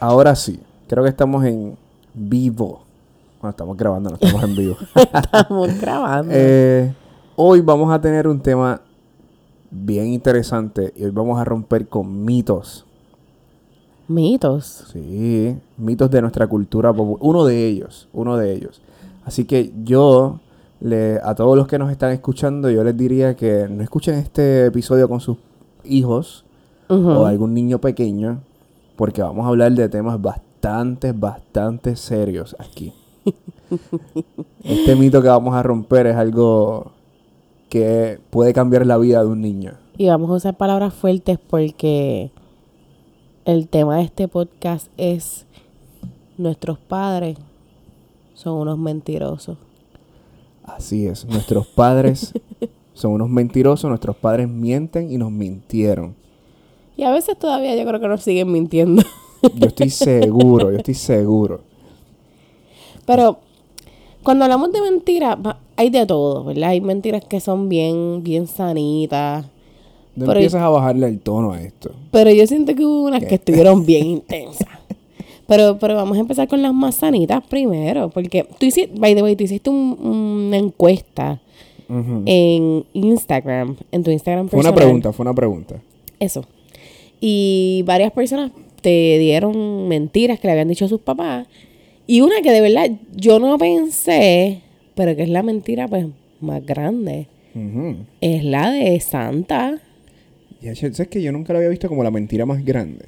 Ahora sí, creo que estamos en vivo. Bueno, estamos grabando, no estamos en vivo. Estamos grabando. Eh, hoy vamos a tener un tema bien interesante y hoy vamos a romper con mitos. Mitos. Sí, mitos de nuestra cultura popular. Uno de ellos, uno de ellos. Así que yo, le, a todos los que nos están escuchando, yo les diría que no escuchen este episodio con sus hijos o algún niño pequeño, porque vamos a hablar de temas bastante, bastante serios aquí. este mito que vamos a romper es algo que puede cambiar la vida de un niño. Y vamos a usar palabras fuertes porque el tema de este podcast es nuestros padres son unos mentirosos. Así es, nuestros padres son unos mentirosos, nuestros padres mienten y nos mintieron. Y a veces todavía yo creo que nos siguen mintiendo. Yo estoy seguro, yo estoy seguro. Pero cuando hablamos de mentiras, hay de todo, ¿verdad? Hay mentiras que son bien, bien sanitas. No Pero- empiezas a bajarle el tono a esto. Pero yo siento que hubo unas que estuvieron bien intensas. Pero, pero vamos a empezar con las más sanitas primero. Porque tú hiciste, by the way, tú hiciste un- una encuesta en Instagram, en tu Instagram Fue una personal. pregunta, fue una pregunta. Eso. Y varias personas te dieron mentiras que le habían dicho a sus papás. Y una que de verdad yo no pensé, pero que es la mentira pues más grande, es la de Santa. Ya, ¿Sabes que yo nunca lo había visto como la mentira más grande?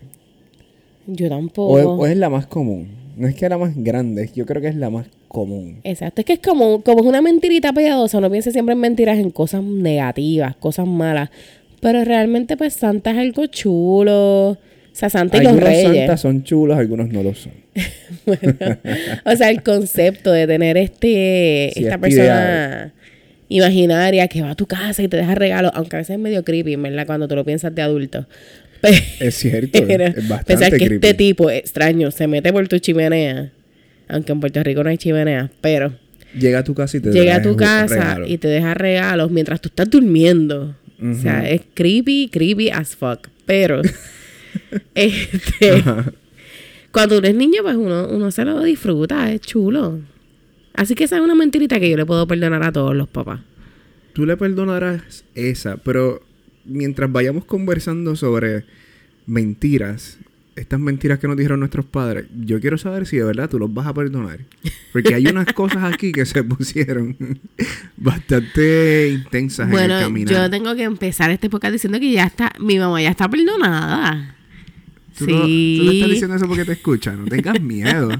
Yo O tampoco. es, o es la más común. No es que la más grande, yo creo que es la más común. Exacto, es que es como, como es una mentirita piadosa, no piense siempre en mentiras, en cosas negativas, cosas malas. Pero realmente, pues, Santa es algo chulo. O sea, Santa y los Algunos reyes. santas son chulos, algunos no lo son. O sea, el concepto de tener este Sí, esta este persona imaginaria que va a tu casa y te deja regalos, aunque a veces es medio creepy, ¿verdad? Cuando tú lo piensas de adulto. Pero, Es cierto, es pensar bastante que creepy. este tipo extraño se mete por tu chimenea, aunque en Puerto Rico no hay chimenea, pero Llega a tu casa y te llega a tu casa regalo. y te deja regalos mientras tú estás durmiendo. O sea, es creepy, creepy as fuck. Pero, este, cuando uno es niño, pues uno, uno se lo disfruta, es chulo. Así que esa es una mentirita que yo le puedo perdonar a todos los papás. Tú le perdonarás esa, pero mientras vayamos conversando sobre mentiras, estas mentiras que nos dijeron nuestros padres, yo quiero saber si de verdad tú los vas a perdonar. Porque hay unas cosas aquí que se pusieron bastante intensas en el Bueno, caminar. yo tengo que empezar este podcast diciendo que ya está, mi mamá ya está perdonada. ¿Tú, no- sí. tú no estás diciendo eso porque te escuchan, no tengas miedo.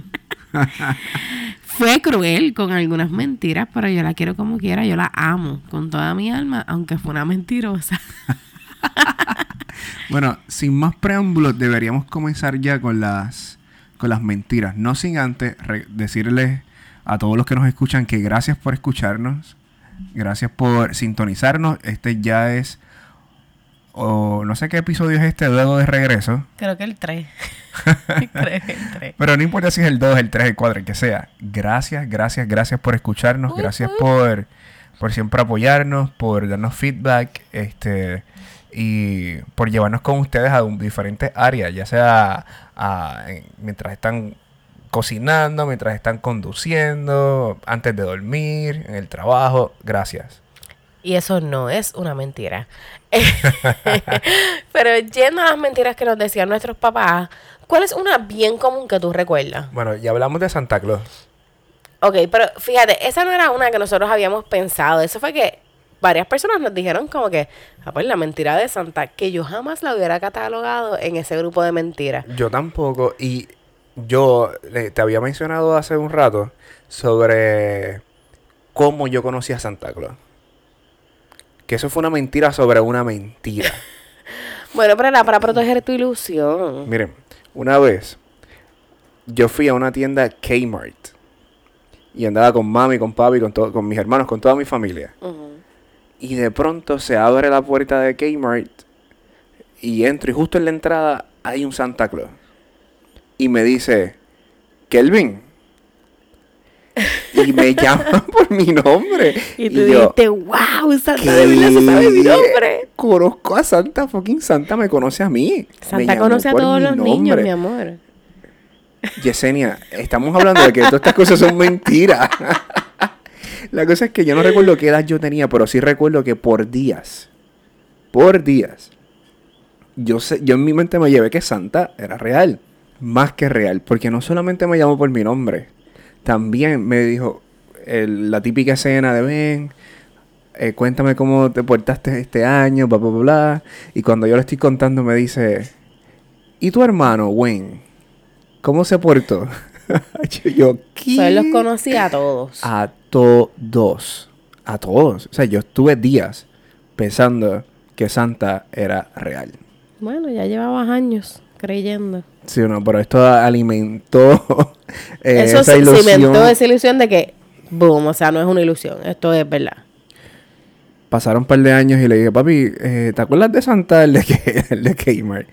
Fue cruel con algunas mentiras, pero yo la quiero como quiera, yo la amo con toda mi alma, aunque fue una mentirosa. Bueno, sin más preámbulos, deberíamos comenzar ya con las, con las mentiras. No sin antes decirles a todos los que nos escuchan que gracias por escucharnos. Gracias por sintonizarnos. Este ya es. O no sé qué episodio es este, luego de regreso. Creo que el 3. Creo que el 3. Pero no importa si es el 2, el 3, el 4, el que sea. Gracias, gracias, gracias por escucharnos. Gracias por, por siempre apoyarnos, por darnos feedback, este y por llevarnos con ustedes a un- diferentes áreas, ya sea a- mientras están cocinando, mientras están conduciendo, antes de dormir, en el trabajo. Gracias. Y eso no es una mentira. Pero yendo a las mentiras que nos decían nuestros papás, ¿cuál es una bien común que tú recuerdas? Bueno, ya hablamos de Santa Claus. Ok, pero fíjate, esa no era una que nosotros habíamos pensado. Eso fue que varias personas nos dijeron como que, ah, pues la mentira de Santa, que yo jamás la hubiera catalogado en ese grupo de mentiras. Yo tampoco. Y yo eh, te había mencionado hace un rato sobre cómo yo conocí a Santa Claus. Que eso fue una mentira sobre una mentira. Bueno, pero era para proteger tu ilusión. Miren, una vez yo fui a una tienda Kmart y andaba con mami, con papi, con, todo, con mis hermanos, con toda mi familia. Y de pronto se abre la puerta de Kmart y entro y justo en la entrada hay un Santa Claus. Y me dice, Kelvin. Y me llama por mi nombre. Y tú yo, dijiste, wow, Santa de verdad se sabe mi nombre. Conozco a Santa, fucking Santa me conoce a mí. Santa conoce a todos los niños, nombre. mi amor. Yesenia, estamos hablando de que todas estas cosas son mentiras. La cosa es que yo no recuerdo qué edad yo tenía, pero sí recuerdo que por días, por días, yo, sé, yo en mi mente me llevé que Santa era real, más que real, porque no solamente me llamó por mi nombre, también me dijo el- la típica escena de ven, eh, cuéntame cómo te portaste este año, bla, bla, bla, bla. Y cuando yo le estoy contando me dice, ¿y tu hermano, Wayne? ¿Cómo se portó? yo, yo, ¿qué? Los conocí a todos. A todos. A todos. O sea, yo estuve días pensando que Santa era real. Bueno, ya llevabas años creyendo. Sí, no, pero esto alimentó eh, Eso esa ilusión. cimentó esa ilusión de que, boom, o sea, no es una ilusión, esto es verdad. Pasaron un par de años y le dije, papi, eh, ¿te acuerdas de Santa, el de, que, el de Kmart?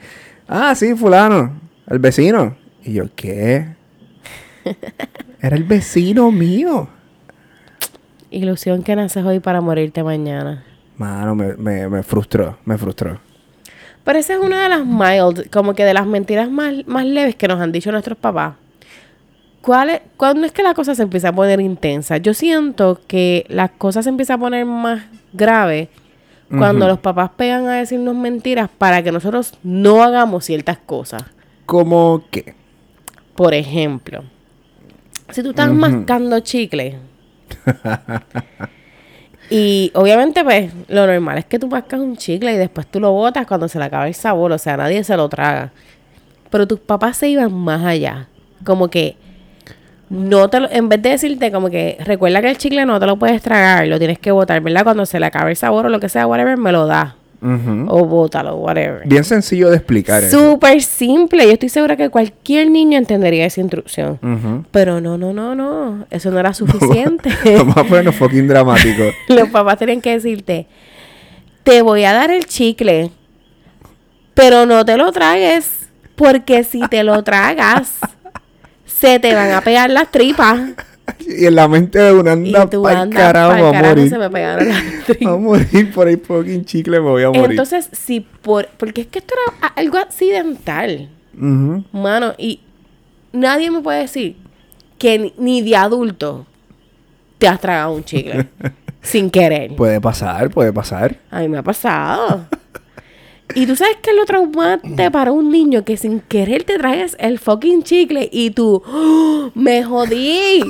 Ah, sí, fulano, el vecino. Y yo, ¿qué? Era el vecino mío. Ilusión que naces hoy para morirte mañana. Mano, me, me, me frustró, me frustró. Pero esa es una de las mild, como que de las mentiras más, más leves que nos han dicho nuestros papás. ¿Cuál es, ¿Cuándo es que la cosa se empieza a poner intensa? Yo siento que las cosas se empiezan a poner más graves cuando los papás pegan a decirnos mentiras para que nosotros no hagamos ciertas cosas. ¿Cómo qué? Por ejemplo, si tú estás mascando chicle y obviamente pues lo normal es que tú mascas un chicle y después tú lo botas cuando se le acaba el sabor, o sea, nadie se lo traga. Pero tus papás se iban más allá, como que no te lo, en vez de decirte como que recuerda que el chicle no te lo puedes tragar, lo tienes que botar, ¿verdad? Cuando se le acabe el sabor o lo que sea, whatever, me lo da Ujú. o bótalo, whatever. Bien sencillo de explicar eso. Súper simple. Yo estoy segura que cualquier niño entendería esa instrucción. Pero no, no, no, no. Eso no era suficiente. Vamos a ponernos fucking dramáticos. Los papás tenían que decirte, te voy a dar el chicle, pero no te lo tragues, porque si te lo tragas, se te van a pegar las tripas. Y en la mente de una anda andas carajo, pa'l va a carajo, morir. se me pegaron a morir por ahí fucking chicle, me voy a morir. Entonces, si por... Porque es que esto era algo accidental. Ujú. Mano, y nadie me puede decir que ni, ni de adulto te has tragado un chicle sin querer. Puede pasar, puede pasar. A mí me ha pasado. Y tú sabes que es lo traumante para un niño que sin querer te traes el fucking chicle y tú, ¡Oh! me jodí.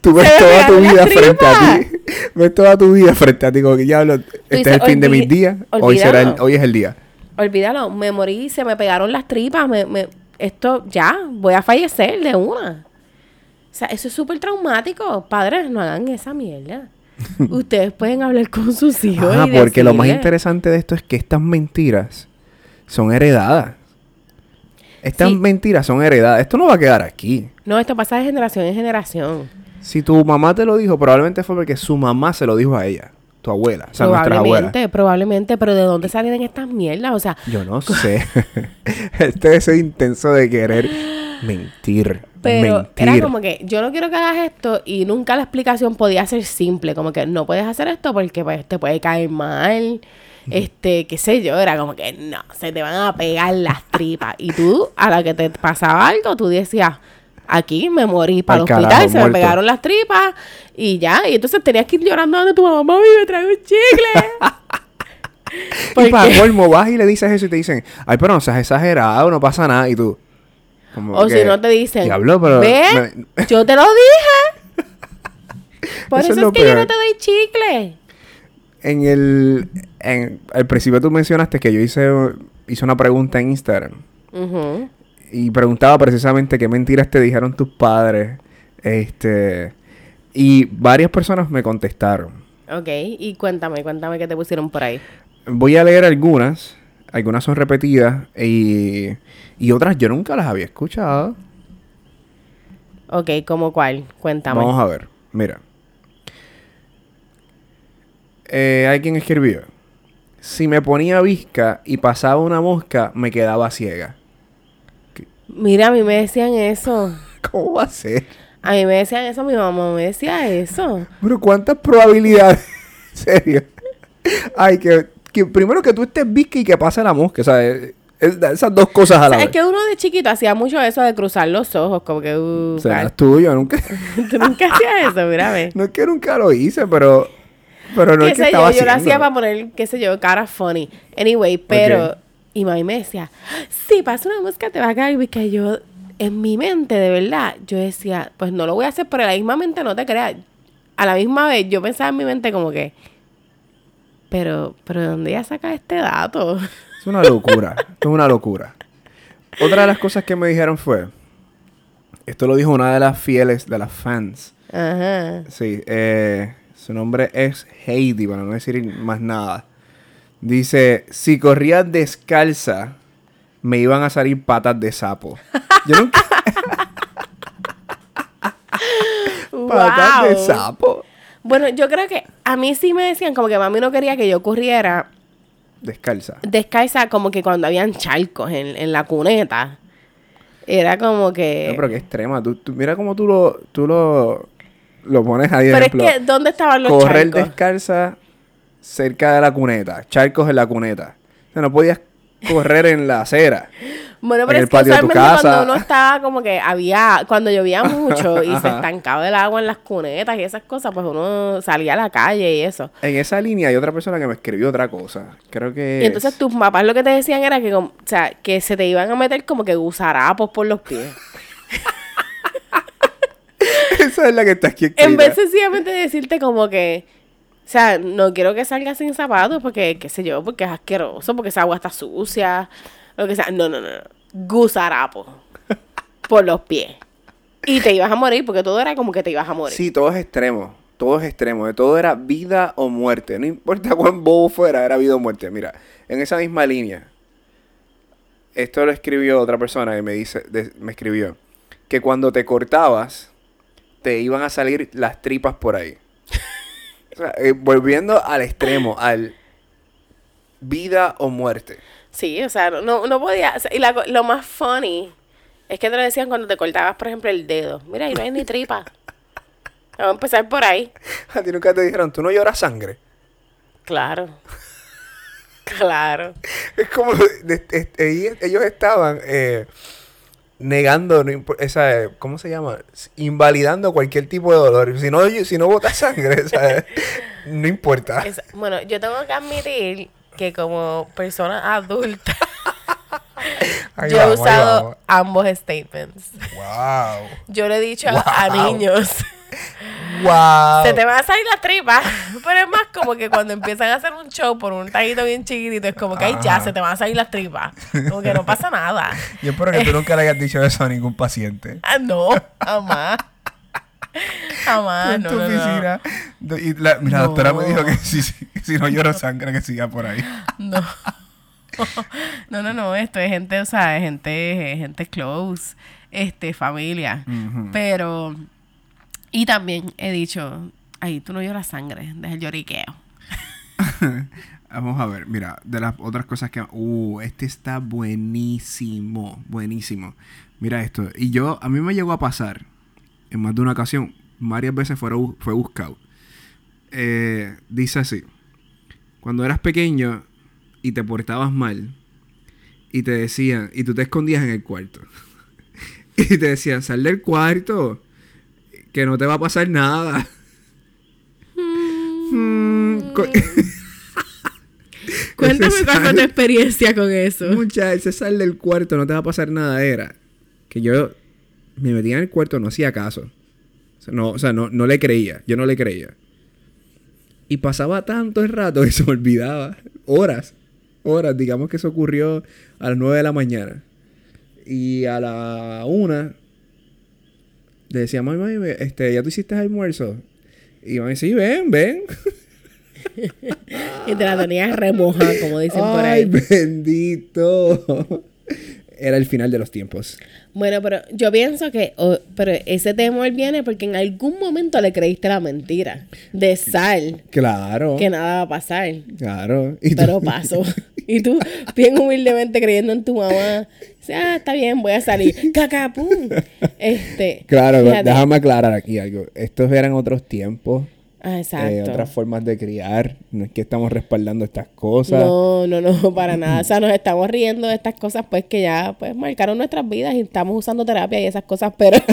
Tú ves toda tu vida frente a ti. Ves toda tu vida frente a ti. Como que diablo, este es el fin de "Olvi- mis días. Hoy, será el- olvídalo". hoy es el día. Olvídalo, me morí, se me pegaron las tripas, me, me- esto ya, voy a fallecer de una. O sea, eso es súper traumático. Padres, no hagan esa mierda. Ustedes pueden hablar con sus hijos. Ah, y porque lo más interesante de esto es que estas mentiras son heredadas. Estas Sí. mentiras son heredadas. Esto no va a quedar aquí. No, esto pasa de generación en generación. Si tu mamá te lo dijo, probablemente fue porque su mamá se lo dijo a ella. Tu abuela. O sea, nuestras abuelas. probablemente, probablemente, pero ¿de dónde salen estas mierdas? O sea, Yo no sé. este deseo intenso de querer mentir. pero mentir. era como que yo no quiero que hagas esto y nunca la explicación podía ser simple, como que no puedes hacer esto porque pues, te puede caer mal, este, qué sé yo, era como que no, se te van a pegar las tripas y tú a la que te pasaba algo, tú decías, aquí me morí para el hospital, carajo, se me pegaron las tripas y ya, y entonces tenías que ir llorando donde tu mamá, mami, me trae un chicle. Y Porque- para colmo, vas y le dices eso y te dicen, ay, pero no seas exagerado, no pasa nada. Y tú, como O que, si no te dicen, Diablo, pero. ¿Ve? me- Yo te lo dije. Por Eso eso, es que yo no te doy chicle. en el. En, al principio tú mencionaste que yo hice, hice una pregunta en Instagram. Ujú. Y preguntaba precisamente qué mentiras te dijeron tus padres. Este. Y varias personas me contestaron. Ok, y cuéntame, cuéntame qué te pusieron por ahí. Voy a leer algunas. Algunas son repetidas. Y, y otras yo nunca las había escuchado. Ok, ¿cómo cuál? Cuéntame. Vamos a ver. Mira. Eh, alguien escribió. Si me ponía visca y pasaba una mosca, me quedaba ciega. Mira, a mí me decían eso. ¿Cómo va a ser? A mí me decían eso, mi mamá me decía eso. Pero ¿cuántas probabilidades? en serio. Ay, que, que primero que tú estés visca y que pase la mosca, ¿sabes? Es- esas dos cosas a la Es vez. que uno de chiquito hacía mucho eso de cruzar los ojos, como que, uh, Serás tuyo, nunca. tú nunca hacías eso, mírame. No es que nunca lo hice, pero. Pero no es que sé yo, estaba yo lo hacía para poner, qué sé yo, cara funny. Anyway, pero... Y mami me decía, si pasa una mosca te va a caer. Y que yo, en mi mente, de verdad, yo decía, pues no lo voy a hacer, pero a la misma mente no te creas. A la misma vez, yo pensaba en mi mente como que... Pero, pero ¿de dónde ella saca este dato? Es una locura. Esto es una locura. Otra de las cosas que me dijeron fue. Esto lo dijo una de las fieles, de las fans. Ajá. Sí, eh, su nombre es Heidi, para no decir más nada. Dice, si corría descalza, me iban a salir patas de sapo. Yo nunca... patas de sapo. Bueno, yo creo que a mí sí me decían como que mami no quería que yo corriera Descalza. descalza como que cuando habían charcos en, en la cuneta. Era como que... No, pero qué extrema. Tú, tú- mira cómo tú lo, tú lo, lo pones ahí. Pero es ejemplo. que, ¿dónde estaban los correr charcos? descalza cerca de la cuneta, charcos en la cuneta. O sea, no podías correr en la acera. Bueno, en pero el es que patio de tu usualmente casa. cuando uno estaba como que había, cuando llovía mucho y se estancaba el agua en las cunetas y esas cosas, pues uno salía a la calle y eso. En esa línea hay otra persona que me escribió otra cosa. Creo que. Y entonces tus papás lo que te decían era que, o sea, que se te iban a meter como que gusarapos por los pies. Esa es la que está aquí escrita. En vez sencillamente de decirte como que, o sea, no quiero que salgas sin zapatos porque, qué sé yo, porque es asqueroso, porque esa agua está sucia, lo que sea. No, no, no, no. Gusarapo. por los pies. Y te ibas a morir porque todo era como que te ibas a morir. Sí, todo es extremo. Todo es extremo. De todo era vida o muerte. No importa cuán bobo fuera, era vida o muerte. Mira, en esa misma línea. Esto lo escribió otra persona que me dice, de- me escribió. Que cuando te cortabas, te iban a salir las tripas por ahí. O sea, eh, volviendo al extremo, al vida o muerte. Sí, o sea, no, no podía. o sea, y la lo más funny es que te lo decían cuando te cortabas, por ejemplo, el dedo. Mira, ahí no hay ni tripa. Vamos a empezar por ahí. A ti nunca te dijeron, tú no lloras sangre. Claro. Claro. Es como de- de- ellos- ellos estaban eh, negando, no esa, ¿cómo se llama? Invalidando cualquier tipo de dolor. Si no, si no botas sangre, ¿sabes? no importa. Es- bueno, yo tengo que admitir que como persona adulta, yo he vamos, usado ambos statements. Wow. Yo le he dicho a- niños, Wow. se te van a salir las tripas. Pero es más como que cuando empiezan a hacer un show por un taguito bien chiquitito, es como que ay, ya, se te van a salir las tripas. Como que no pasa nada. Yo espero que tú nunca le hayas dicho eso a ningún paciente. Ah, no, jamás. Jamás, en no, tu no, no. oficina. Y la, doctora me dijo que si, si- si no lloro sangre, que siga por ahí. No. No, no, no, esto es gente, o sea, es gente, es gente close, este, familia. Pero, y también he dicho, ay, tú no lloras sangre, deja el lloriqueo. Vamos a ver, mira, de las otras cosas que... Uh, este está buenísimo, buenísimo. Mira esto. Y yo, a mí me llegó a pasar, en más de una ocasión, varias veces fue, fue buscado. Eh, dice así. Cuando eras pequeño y te portabas mal, y te decían, y tú te escondías en el cuarto, y te decían, sal del cuarto, que no te va a pasar nada. Mm, co- Cuéntame cuál fue tu experiencia con eso. Mucha, ese sal del cuarto, no te va a pasar nada. Era que yo me metía en el cuarto, no hacía caso. O sea, no, o sea, no, no le creía. Yo no le creía. Y pasaba tanto el rato que se me olvidaba. Horas. Horas. Digamos que eso ocurrió a las 9 de la mañana. Y a la una le decía, mami, mami, este, ¿ya tú hiciste el almuerzo? Y mami, sí, ven, ven. Y te la tenías remoja, como dicen por Ay, ahí. bendito. Era el final de los tiempos. Bueno, pero yo pienso que, pero ese temor viene porque en algún momento le creíste la mentira de sal, Claro. que nada va a pasar. Claro. Y Pero pasó. y tú, bien humildemente creyendo en tu mamá. ah, está bien, voy a salir. Caca, pum. Este. Claro, déjame aclarar aquí algo. Estos eran otros tiempos. Ah, exacto. otras formas de criar. No es que estamos respaldando estas cosas. No, no, no, para nada. O sea, nos estamos riendo de estas cosas, pues que ya pues marcaron nuestras vidas y estamos usando terapia y esas cosas, pero.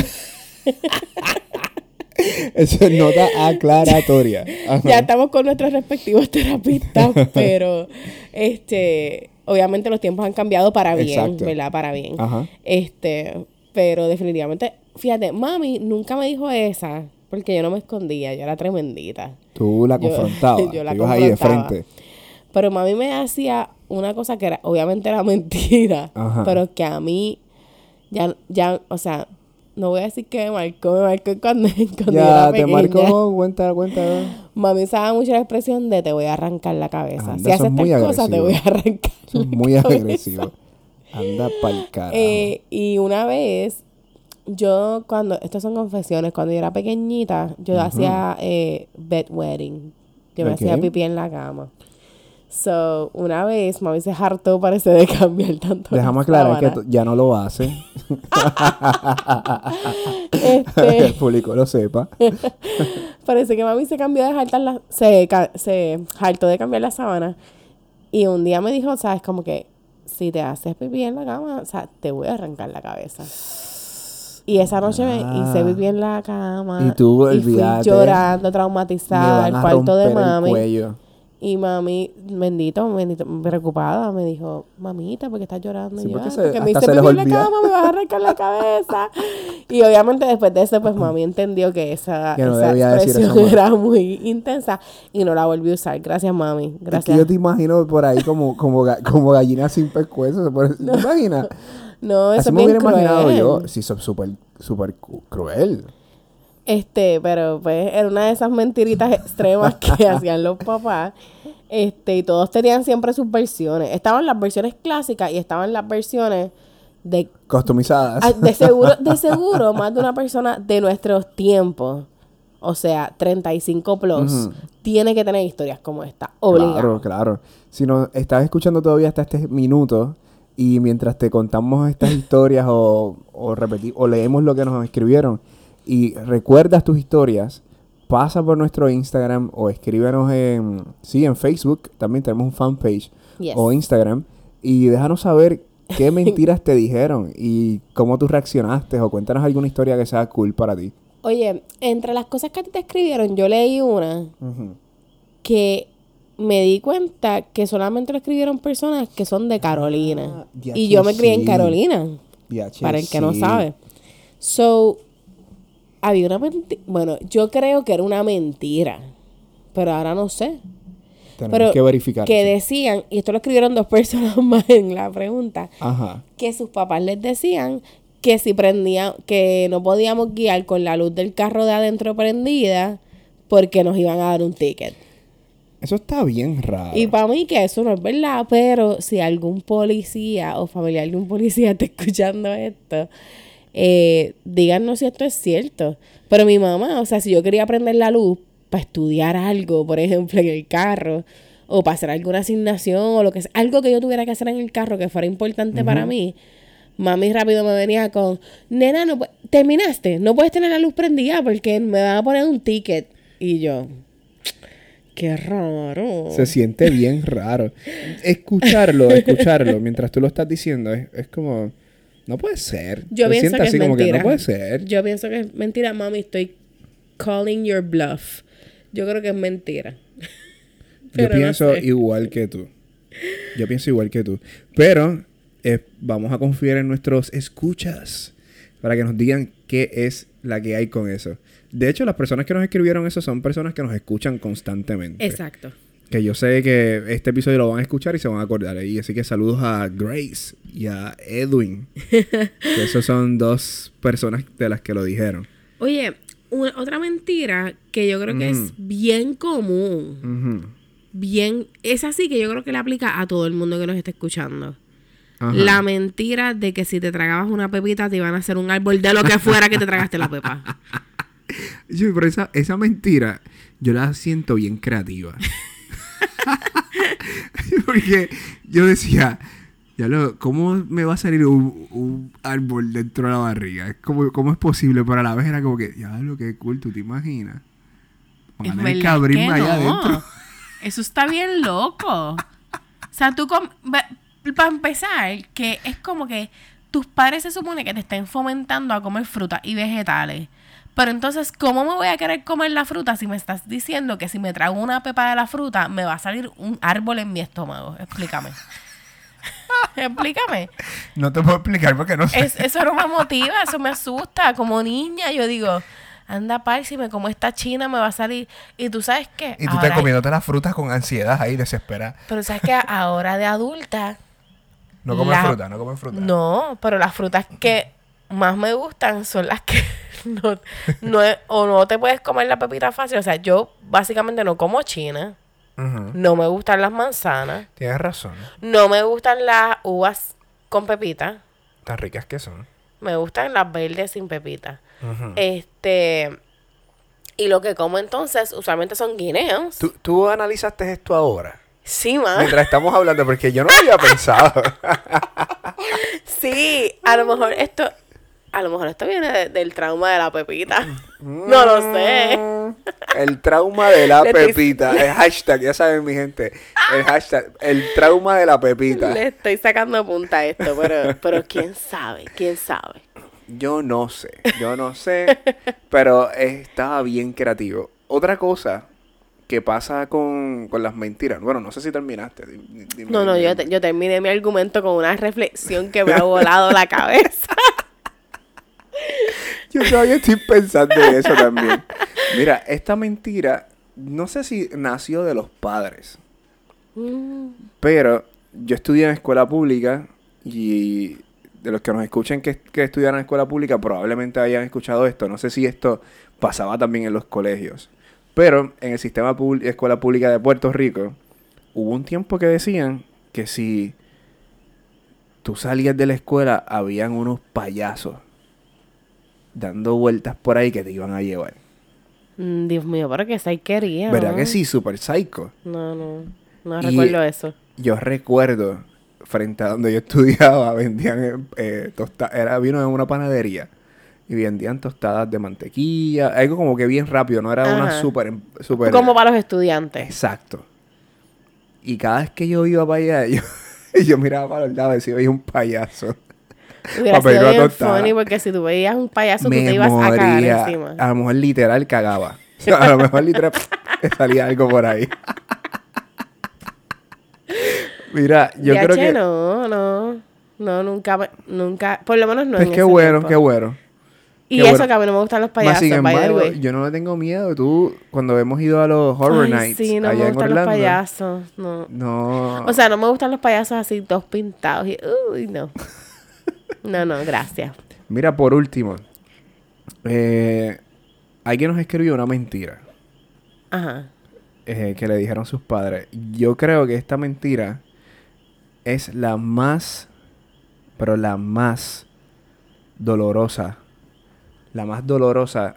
Eso es nota aclaratoria. Ya estamos con nuestros respectivos terapistas, pero este, obviamente los tiempos han cambiado para bien, ¿verdad? Para bien. Ajá. Este, pero definitivamente, fíjate, mami nunca me dijo esa, porque yo no me escondía, yo era tremendita. Tú la confrontabas, yo la ibas ahí de frente. Pero mami me hacía una cosa que era, obviamente era mentira, pero que a mí ya, ya, o sea, no voy a decir que me marcó, me marcó cuando, cuando ya, te marcó, cuenta, cuenta. Mami usaba mucho la expresión de te voy a arrancar la cabeza. si haces estas cosas, te voy a arrancar muy agresivo. Anda pa'l carajo. Eh, y una vez, yo cuando, estas son confesiones, cuando yo era pequeñita, yo hacía eh, bedwetting. Yo me hacía pipí en la cama. So, una vez mami se hartó, parece, de cambiar tanto. Dejamos aclarar que ya no lo hace. este... el público lo sepa. parece que mami se cambió de hartar la, se, se hartó de cambiar la sábana. Y un día me dijo, sabes, como que si te haces pipí en la cama, o sea, te voy a arrancar la cabeza. Y esa noche me hice pipí en la cama. Y tú y fui llorando, traumatizada, el cuarto de mami. Y mami, bendito, bendito, preocupada, me dijo, mamita, ¿por qué estás llorando? y yo, porque, porque me hice en la cama, me vas a arrancar la cabeza. y obviamente después de eso, pues mami entendió que esa, expresión era muy intensa y no la volví a usar. Gracias, mami. Gracias. yo te imagino por ahí como, como, como gallina sin pescuezo. ¿Te imaginas? No, eso Así es me hubiera imaginado yo. Sí, súper, súper cruel. Este, pero pues era una de esas mentiritas extremas que hacían los papás. Este, y todos tenían siempre sus versiones. Estaban las versiones clásicas y estaban las versiones de customizadas. Ah, de seguro, de seguro, más de una persona de nuestros tiempos. O sea, 35 plus. Tiene que tener historias como esta. Obligado. Claro, claro. Si no estás escuchando todavía hasta este minuto y mientras te contamos estas historias o, o, repetir, o leemos lo que nos escribieron, y recuerdas tus historias, pasa por nuestro Instagram o escríbenos en, sí, en Facebook, también tenemos un fanpage o Instagram y déjanos saber qué mentiras te dijeron y cómo tú reaccionaste o cuéntanos alguna historia que sea cool para ti. Oye, entre las cosas que te escribieron, yo leí una que me di cuenta que solamente lo escribieron personas que son de Carolina. Ah, y yo me crié en Carolina. para el que no sabe. So, había una mentira. Bueno, yo creo que era una mentira. Pero ahora no sé. Tenemos que verificar. Que decían, y esto lo escribieron dos personas más en la pregunta, que sus papás les decían que si prendía, que no podíamos guiar con la luz del carro de adentro prendida porque nos iban a dar un ticket. Eso está bien raro. Y para mí que eso no es verdad, pero si algún policía o familiar de un policía está escuchando esto, eh, díganos si esto es cierto. Pero mi mamá, o sea, si yo quería prender la luz para estudiar algo, por ejemplo, en el carro, o para hacer alguna asignación, o lo que sea, algo que yo tuviera que hacer en el carro que fuera importante para mí, mami rápido me venía con, nena, no terminaste, no puedes tener la luz prendida porque me van a poner un ticket. Y yo, Qué raro. Se siente bien raro. Escucharlo, escucharlo, mientras tú lo estás diciendo, es, es como... No puede ser. Yo pienso que es mentira. no puede ser. Yo pienso que es mentira, mami. Estoy calling your bluff. Yo creo que es mentira. Yo pienso igual que tú. Yo pienso igual que tú. Pero eh, vamos a confiar en nuestros escuchas para que nos digan qué es la que hay con eso. De hecho, las personas que nos escribieron eso son personas que nos escuchan constantemente. Exacto. Que yo sé que este episodio lo van a escuchar y se van a acordar. Y así que saludos a Grace y a Edwin. que esos son dos personas de las que lo dijeron. Oye, otra mentira que yo creo que es bien común. Bien. Es así que yo creo que le aplica a todo el mundo que nos está escuchando. La mentira de que si te tragabas una pepita te iban a hacer un árbol de lo que fuera que te tragaste la pepa. Yo, pero esa, esa mentira yo la siento bien creativa. Porque yo decía, ya lo, ¿cómo me va a salir un, un árbol dentro de la barriga? ¿Cómo, ¿Cómo es posible? Pero a la vez era como que, ya lo que cool, ¿tú te imaginas? Van a tener que abrirme allá adentro. Eso está bien loco. O sea, tú, para empezar, que es como que tus padres se supone que te estén fomentando a comer frutas y vegetales. Pero entonces, ¿cómo me voy a querer comer la fruta si me estás diciendo que si me trago una pepa de la fruta me va a salir un árbol en mi estómago? Explícame. Explícame. No te puedo explicar porque no sé. Es- eso no me motiva, eso me asusta. Como niña, yo digo, anda, par, si me como esta china me va a salir. Y tú sabes qué. y tú Ahora- te comiéndote las frutas con ansiedad ahí, desesperada. Pero sabes que ahora de adulta. No comes la- fruta, no comes fruta. No, pero las frutas que más me gustan son las que no, no o no te puedes comer la pepita fácil. O sea, yo básicamente no como china. No me gustan las manzanas. Tienes razón. No me gustan las uvas con pepita. Tan ricas que son. Me gustan las verdes sin pepita. Este. Y lo que como entonces usualmente son guineos. ¿Tú, tú analizaste esto ahora. Sí, ma. Mientras estamos hablando, porque yo no lo había pensado. Sí, a lo mejor esto. A lo mejor esto viene de- del trauma de la pepita. No lo sé. Mm, El trauma de la pepita. El hashtag, ya saben mi gente. El hashtag, el trauma de la pepita. Le estoy sacando punta a esto, pero, pero quién sabe, quién sabe. Yo no sé, yo no sé, pero estaba bien creativo. Otra cosa que pasa con, con las mentiras, bueno, no sé si terminaste. dime, No, no, dime, yo, te- yo terminé mi argumento con una reflexión que me ha volado la cabeza. Yo todavía estoy pensando en eso también. Mira, esta mentira, no sé si nació de los padres, Mm, pero yo estudié en escuela pública y de los que nos escuchen que, que estudian en escuela pública probablemente hayan escuchado esto. No sé si esto pasaba también en los colegios. Pero en el sistema escuela pública de Puerto Rico hubo un tiempo que decían que si tú salías de la escuela habían unos payasos dando vueltas por ahí que te iban a llevar. mm, Dios mío, pero que se quería. ¿Verdad ¿no? que sí? Super psycho. No, no, no Y- recuerdo eso. Yo recuerdo, frente a donde yo estudiaba, vendían eh, tosta- era vino en una panadería y vendían tostadas de mantequilla, algo como que bien rápido, no era una Ajá. súper super Como para los estudiantes. exacto. Y cada vez que yo iba para allá, yo, yo miraba para los lados y decía, veía un payaso. Hubiera Para sido bien funny porque si tú veías un payaso, tú te ibas a cagar encima. A lo mejor literal cagaba. A lo mejor literal salía algo por ahí. Mira, yo Ya, creo che, que... no, no. No, nunca, nunca, por lo menos no Pues en qué ese bueno, qué bueno. Y eso bueno. que a mí no me gustan los payasos, sin by the way. yo no le tengo miedo. Tú, cuando hemos ido a los Horror Ay, Nights sí, no allá me gustan los payasos, no. no... O sea, no me gustan los payasos así, todos pintados y... Uy, no. No, no, gracias. Mira, por último, eh, alguien nos escribió una mentira Ajá. eh, que le dijeron sus padres. Yo creo que esta mentira es la más, pero la más dolorosa, la más dolorosa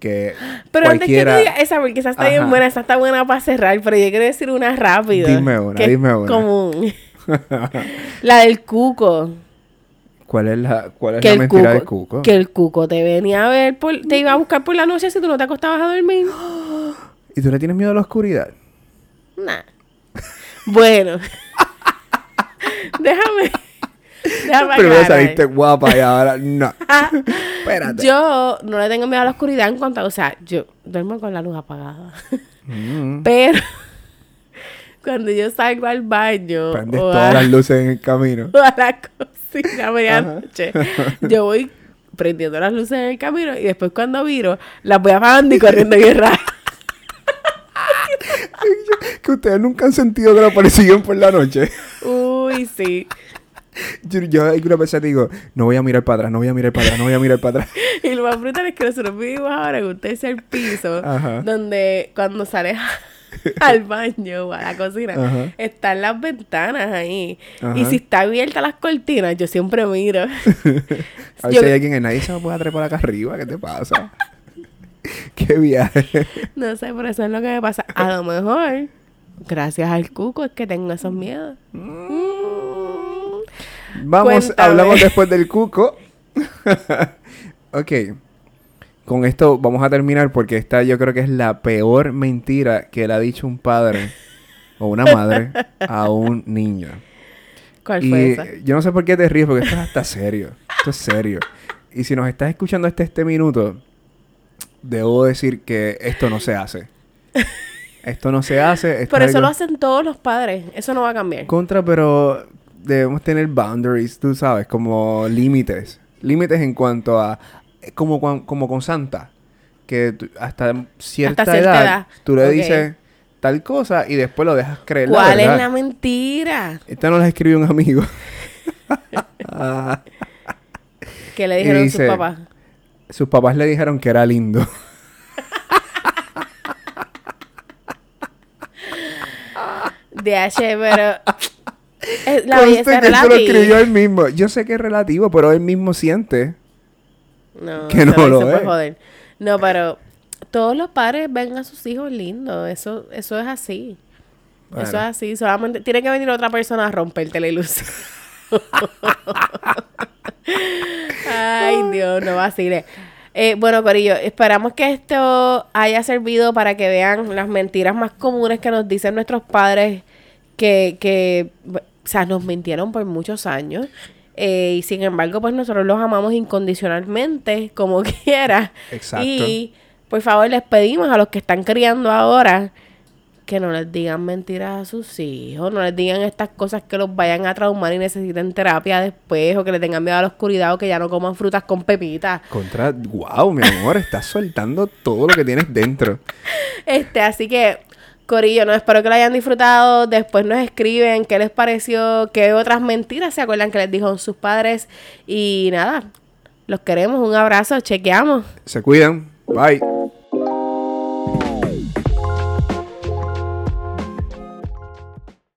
que Pero antes que cualquiera... te diga esa, porque esa está bien buena, esa está buena para cerrar, pero yo quiero decir una rápida. Dime una, que es dime una. común. la del cuco. ¿Cuál es la, cuál es Que la mentira cuco, del cuco? que el cuco te venía a ver, por- te iba a buscar por la noche si tú no te acostabas a dormir. ¿Y tú le tienes miedo a la oscuridad? Nah. Bueno. déjame. Déjame Primero saliste guapa y ahora no. Espérate. Yo no le tengo miedo a la oscuridad en cuanto a, o sea, yo duermo con la luz apagada. Mm. Pero cuando yo salgo al baño Prendes o, todas a, las luces en el camino. o a la yo voy prendiendo las luces en el camino y después cuando viro, las voy apagando y corriendo bien rápido. que ustedes nunca han sentido que lo persiguen por la noche. Uy, sí. Yo, yo alguna vez digo, no voy a mirar para atrás, no voy a mirar para atrás, no voy a mirar para atrás. Y lo más brutal es que nosotros vivimos ahora en un tercer piso, Ajá. donde cuando sales al baño o a la cocina, Ajá. están las ventanas ahí. Ajá. Y si está abierta las cortinas, yo siempre miro. A ver Yo- si hay alguien en nadie se me puede trepar acá arriba, ¿qué te pasa? Qué viaje. No sé, por eso es lo que me pasa. A lo mejor gracias al cuco es que tengo esos miedos. Vamos, Cuéntame. hablamos después del cuco. ok. Con esto vamos a terminar porque esta yo creo que es la peor mentira que le ha dicho un padre o una madre a un niño. ¿Cuál Y fue esa? yo no sé por qué te ríes porque esto es hasta serio. Esto es serio. Y si nos estás escuchando este, este minuto, debo decir que esto no se hace. Esto no se hace. esto Pero es eso lo hacen todos los padres. Eso no va a cambiar. Contra, pero debemos tener boundaries, tú sabes, como límites. Límites en cuanto a... Como, cuan- como con Santa. Que hasta cierta, Hasta cierta edad, edad. tú le dices tal cosa y después lo dejas creer la ¿Cuál es la mentira? Esta no la escribió un amigo. Que le dijeron dice- sus papás. sus papás le dijeron que era lindo. DH, pero... es- la Conste belleza es que eso lo escribió relativa. él mismo. Yo sé que es relativo, pero él mismo siente. No, que no lo es. joder. No, pero todos los padres ven a sus hijos lindos. Eso, eso es así. Eso es así. Solamente tiene que venir otra persona a romperte la ilusión. Ay, Dios, no vacile. Eh, bueno, Corillo, esperamos que esto haya servido para que vean las mentiras más comunes que nos dicen nuestros padres que, que o sea, nos mintieron por muchos años. Eh, y sin embargo, pues nosotros los amamos incondicionalmente, como quiera. Exacto. Y por favor, les pedimos a los que están criando ahora que no les digan mentiras a sus hijos, no les digan estas cosas que los vayan a traumar y necesiten terapia después, o que le tengan miedo a la oscuridad, o que ya no coman frutas con pepitas. Contra... Wow, mi amor, estás soltando todo lo que tienes dentro. Este, así que, Corillo, no espero que lo hayan disfrutado. Después nos escriben qué les pareció, qué otras mentiras se acuerdan que les dijo sus padres. Y nada, los queremos, un abrazo, chequeamos. Se cuidan. Bye.